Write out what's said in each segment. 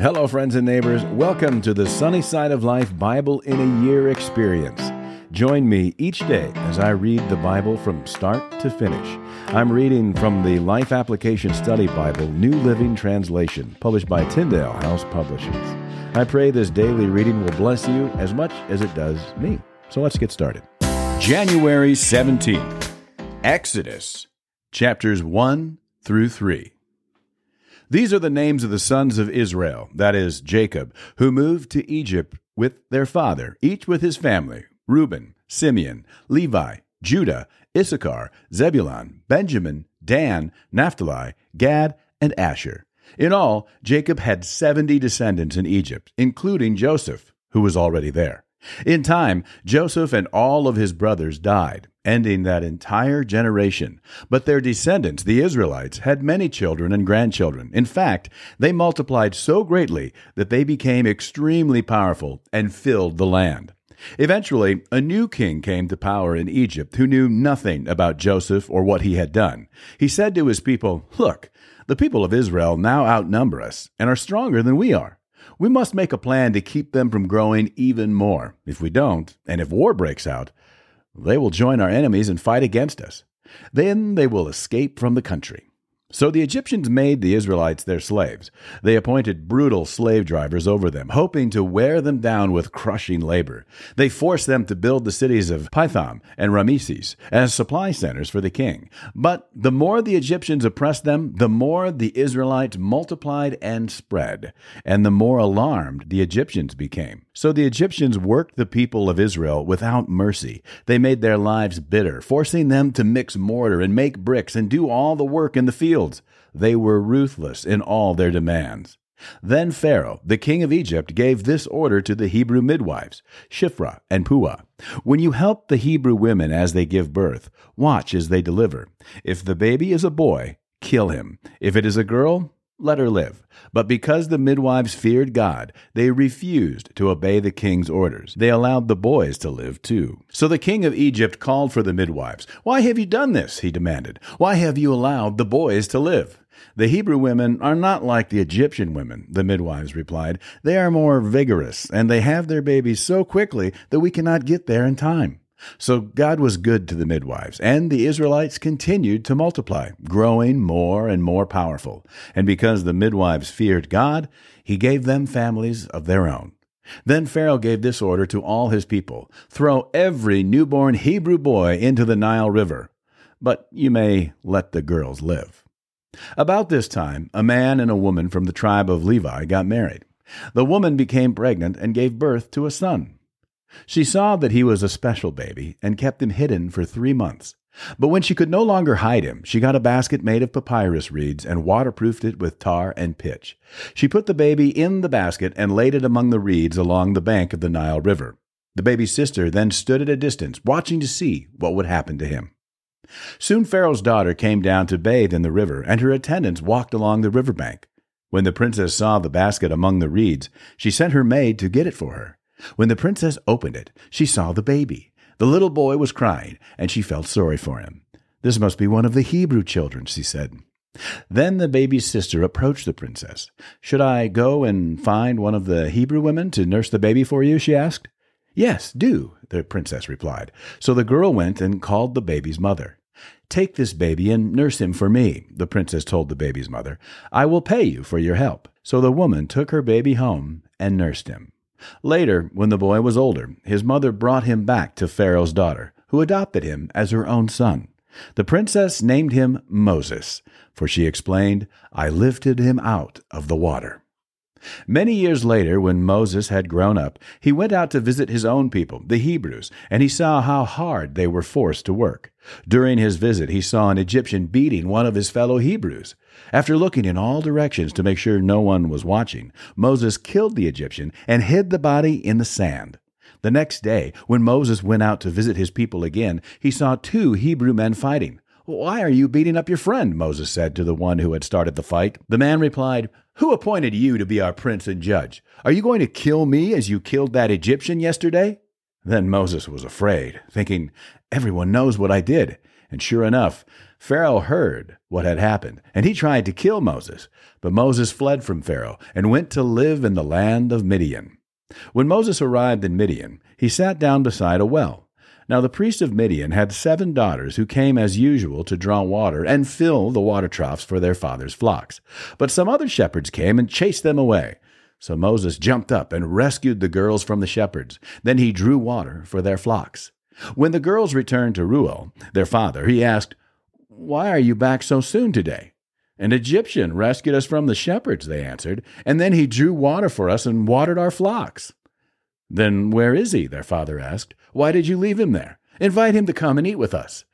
Hello, friends and neighbors. Welcome to the Sunny Side of Life Bible in a Year experience. Join me each day as I read the Bible from start to finish. I'm reading from the Life Application Study Bible, New Living Translation, published by Tyndale House Publishers. I pray this daily reading will bless you as much as it does me. So let's get started. January 17th, Exodus, chapters 1 through 3. These are the names of the sons of Israel, that is, Jacob, who moved to Egypt with their father, each with his family Reuben, Simeon, Levi, Judah, Issachar, Zebulun, Benjamin, Dan, Naphtali, Gad, and Asher. In all, Jacob had 70 descendants in Egypt, including Joseph, who was already there. In time, Joseph and all of his brothers died, ending that entire generation. But their descendants, the Israelites, had many children and grandchildren. In fact, they multiplied so greatly that they became extremely powerful and filled the land. Eventually, a new king came to power in Egypt who knew nothing about Joseph or what he had done. He said to his people, Look, the people of Israel now outnumber us and are stronger than we are. We must make a plan to keep them from growing even more. If we don't, and if war breaks out, they will join our enemies and fight against us. Then they will escape from the country. So the Egyptians made the Israelites their slaves. They appointed brutal slave drivers over them, hoping to wear them down with crushing labor. They forced them to build the cities of Pithom and Rameses as supply centers for the king. But the more the Egyptians oppressed them, the more the Israelites multiplied and spread, and the more alarmed the Egyptians became. So the Egyptians worked the people of Israel without mercy. They made their lives bitter, forcing them to mix mortar and make bricks and do all the work in the fields. They were ruthless in all their demands. Then Pharaoh, the king of Egypt, gave this order to the Hebrew midwives, Shiphrah and Puah. When you help the Hebrew women as they give birth, watch as they deliver. If the baby is a boy, kill him. If it is a girl, let her live. But because the midwives feared God, they refused to obey the king's orders. They allowed the boys to live too. So the king of Egypt called for the midwives. Why have you done this? he demanded. Why have you allowed the boys to live? The Hebrew women are not like the Egyptian women, the midwives replied. They are more vigorous, and they have their babies so quickly that we cannot get there in time. So God was good to the midwives, and the Israelites continued to multiply, growing more and more powerful. And because the midwives feared God, he gave them families of their own. Then Pharaoh gave this order to all his people Throw every newborn Hebrew boy into the Nile River, but you may let the girls live. About this time, a man and a woman from the tribe of Levi got married. The woman became pregnant and gave birth to a son. She saw that he was a special baby and kept him hidden for three months. But when she could no longer hide him, she got a basket made of papyrus reeds and waterproofed it with tar and pitch. She put the baby in the basket and laid it among the reeds along the bank of the Nile River. The baby's sister then stood at a distance, watching to see what would happen to him. Soon Pharaoh's daughter came down to bathe in the river, and her attendants walked along the river bank. When the princess saw the basket among the reeds, she sent her maid to get it for her. When the princess opened it, she saw the baby. The little boy was crying, and she felt sorry for him. This must be one of the Hebrew children, she said. Then the baby's sister approached the princess. Should I go and find one of the Hebrew women to nurse the baby for you? she asked. Yes, do, the princess replied. So the girl went and called the baby's mother. Take this baby and nurse him for me, the princess told the baby's mother. I will pay you for your help. So the woman took her baby home and nursed him. Later, when the boy was older, his mother brought him back to Pharaoh's daughter, who adopted him as her own son. The princess named him Moses, for she explained, I lifted him out of the water. Many years later, when Moses had grown up, he went out to visit his own people, the Hebrews, and he saw how hard they were forced to work. During his visit, he saw an Egyptian beating one of his fellow Hebrews. After looking in all directions to make sure no one was watching, Moses killed the Egyptian and hid the body in the sand. The next day, when Moses went out to visit his people again, he saw two Hebrew men fighting. Why are you beating up your friend? Moses said to the one who had started the fight. The man replied, Who appointed you to be our prince and judge? Are you going to kill me as you killed that Egyptian yesterday? Then Moses was afraid, thinking, Everyone knows what I did. And sure enough, Pharaoh heard what had happened, and he tried to kill Moses. But Moses fled from Pharaoh and went to live in the land of Midian. When Moses arrived in Midian, he sat down beside a well. Now the priest of Midian had seven daughters who came as usual to draw water and fill the water troughs for their father's flocks. But some other shepherds came and chased them away. So Moses jumped up and rescued the girls from the shepherds. Then he drew water for their flocks. When the girls returned to Reuel, their father, he asked, Why are you back so soon today? An Egyptian rescued us from the shepherds, they answered, and then he drew water for us and watered our flocks. Then where is he? their father asked. Why did you leave him there? Invite him to come and eat with us.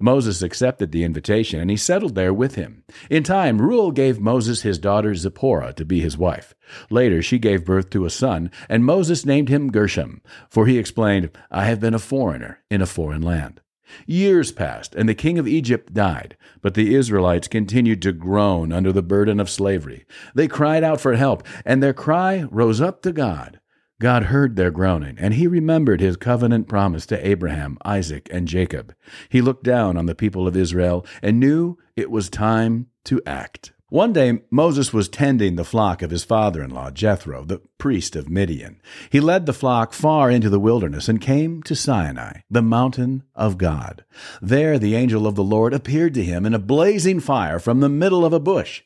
Moses accepted the invitation, and he settled there with him. In time, Reuel gave Moses his daughter Zipporah to be his wife. Later, she gave birth to a son, and Moses named him Gershom, for he explained, I have been a foreigner in a foreign land. Years passed, and the king of Egypt died, but the Israelites continued to groan under the burden of slavery. They cried out for help, and their cry rose up to God. God heard their groaning, and he remembered his covenant promise to Abraham, Isaac, and Jacob. He looked down on the people of Israel and knew it was time to act. One day Moses was tending the flock of his father in law, Jethro, the priest of Midian. He led the flock far into the wilderness and came to Sinai, the mountain of God. There the angel of the Lord appeared to him in a blazing fire from the middle of a bush.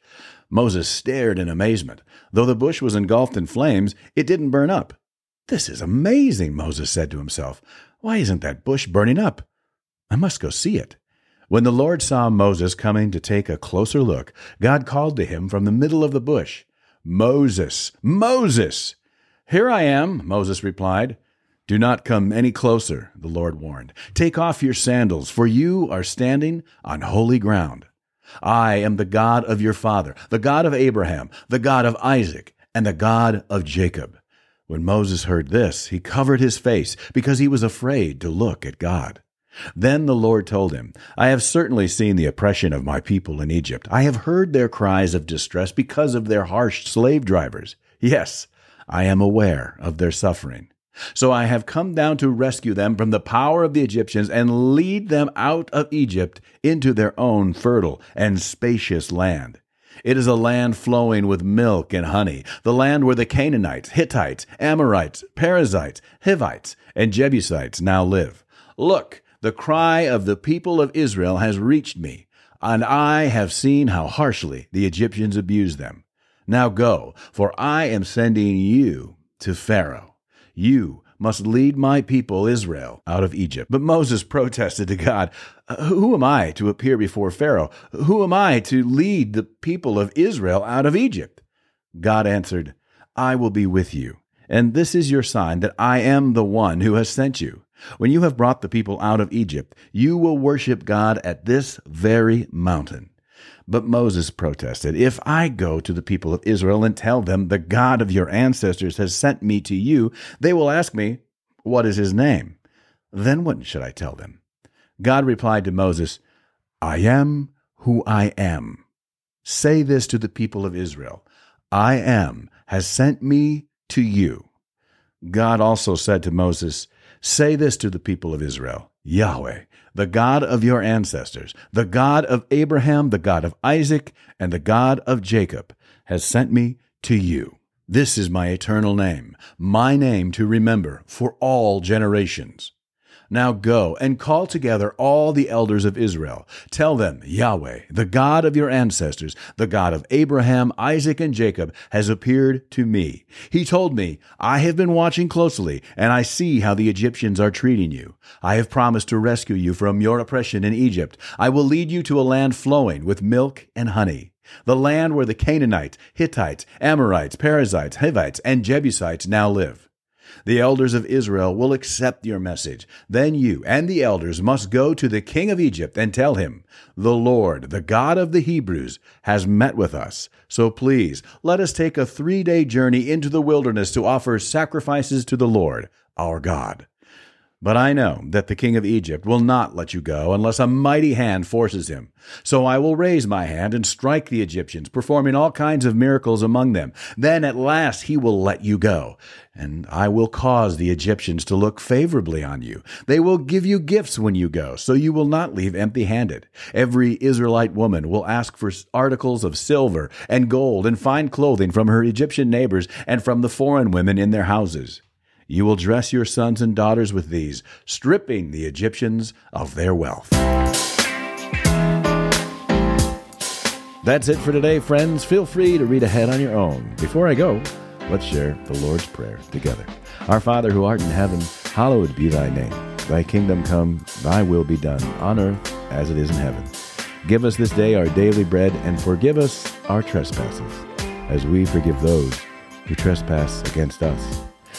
Moses stared in amazement. Though the bush was engulfed in flames, it didn't burn up. This is amazing, Moses said to himself. Why isn't that bush burning up? I must go see it. When the Lord saw Moses coming to take a closer look, God called to him from the middle of the bush, Moses, Moses! Here I am, Moses replied. Do not come any closer, the Lord warned. Take off your sandals, for you are standing on holy ground. I am the God of your father, the God of Abraham, the God of Isaac, and the God of Jacob. When Moses heard this, he covered his face because he was afraid to look at God. Then the Lord told him, I have certainly seen the oppression of my people in Egypt. I have heard their cries of distress because of their harsh slave drivers. Yes, I am aware of their suffering. So I have come down to rescue them from the power of the Egyptians and lead them out of Egypt into their own fertile and spacious land. It is a land flowing with milk and honey, the land where the Canaanites, Hittites, Amorites, Perizzites, Hivites, and Jebusites now live. Look, the cry of the people of Israel has reached me, and I have seen how harshly the Egyptians abuse them. Now go, for I am sending you to Pharaoh. You must lead my people Israel out of Egypt. But Moses protested to God, uh, Who am I to appear before Pharaoh? Who am I to lead the people of Israel out of Egypt? God answered, I will be with you, and this is your sign that I am the one who has sent you. When you have brought the people out of Egypt, you will worship God at this very mountain. But Moses protested, If I go to the people of Israel and tell them, The God of your ancestors has sent me to you, they will ask me, What is his name? Then what should I tell them? God replied to Moses, I am who I am. Say this to the people of Israel I am has sent me to you. God also said to Moses, Say this to the people of Israel Yahweh, the God of your ancestors, the God of Abraham, the God of Isaac, and the God of Jacob, has sent me to you. This is my eternal name, my name to remember for all generations. Now go and call together all the elders of Israel. Tell them, Yahweh, the God of your ancestors, the God of Abraham, Isaac, and Jacob, has appeared to me. He told me, I have been watching closely, and I see how the Egyptians are treating you. I have promised to rescue you from your oppression in Egypt. I will lead you to a land flowing with milk and honey the land where the Canaanites, Hittites, Amorites, Perizzites, Hivites, and Jebusites now live. The elders of Israel will accept your message. Then you and the elders must go to the king of Egypt and tell him, The Lord, the God of the Hebrews, has met with us. So please, let us take a three day journey into the wilderness to offer sacrifices to the Lord, our God. But I know that the king of Egypt will not let you go unless a mighty hand forces him. So I will raise my hand and strike the Egyptians, performing all kinds of miracles among them. Then at last he will let you go. And I will cause the Egyptians to look favorably on you. They will give you gifts when you go, so you will not leave empty handed. Every Israelite woman will ask for articles of silver and gold and fine clothing from her Egyptian neighbors and from the foreign women in their houses. You will dress your sons and daughters with these, stripping the Egyptians of their wealth. That's it for today, friends. Feel free to read ahead on your own. Before I go, let's share the Lord's Prayer together. Our Father who art in heaven, hallowed be thy name. Thy kingdom come, thy will be done, on earth as it is in heaven. Give us this day our daily bread, and forgive us our trespasses, as we forgive those who trespass against us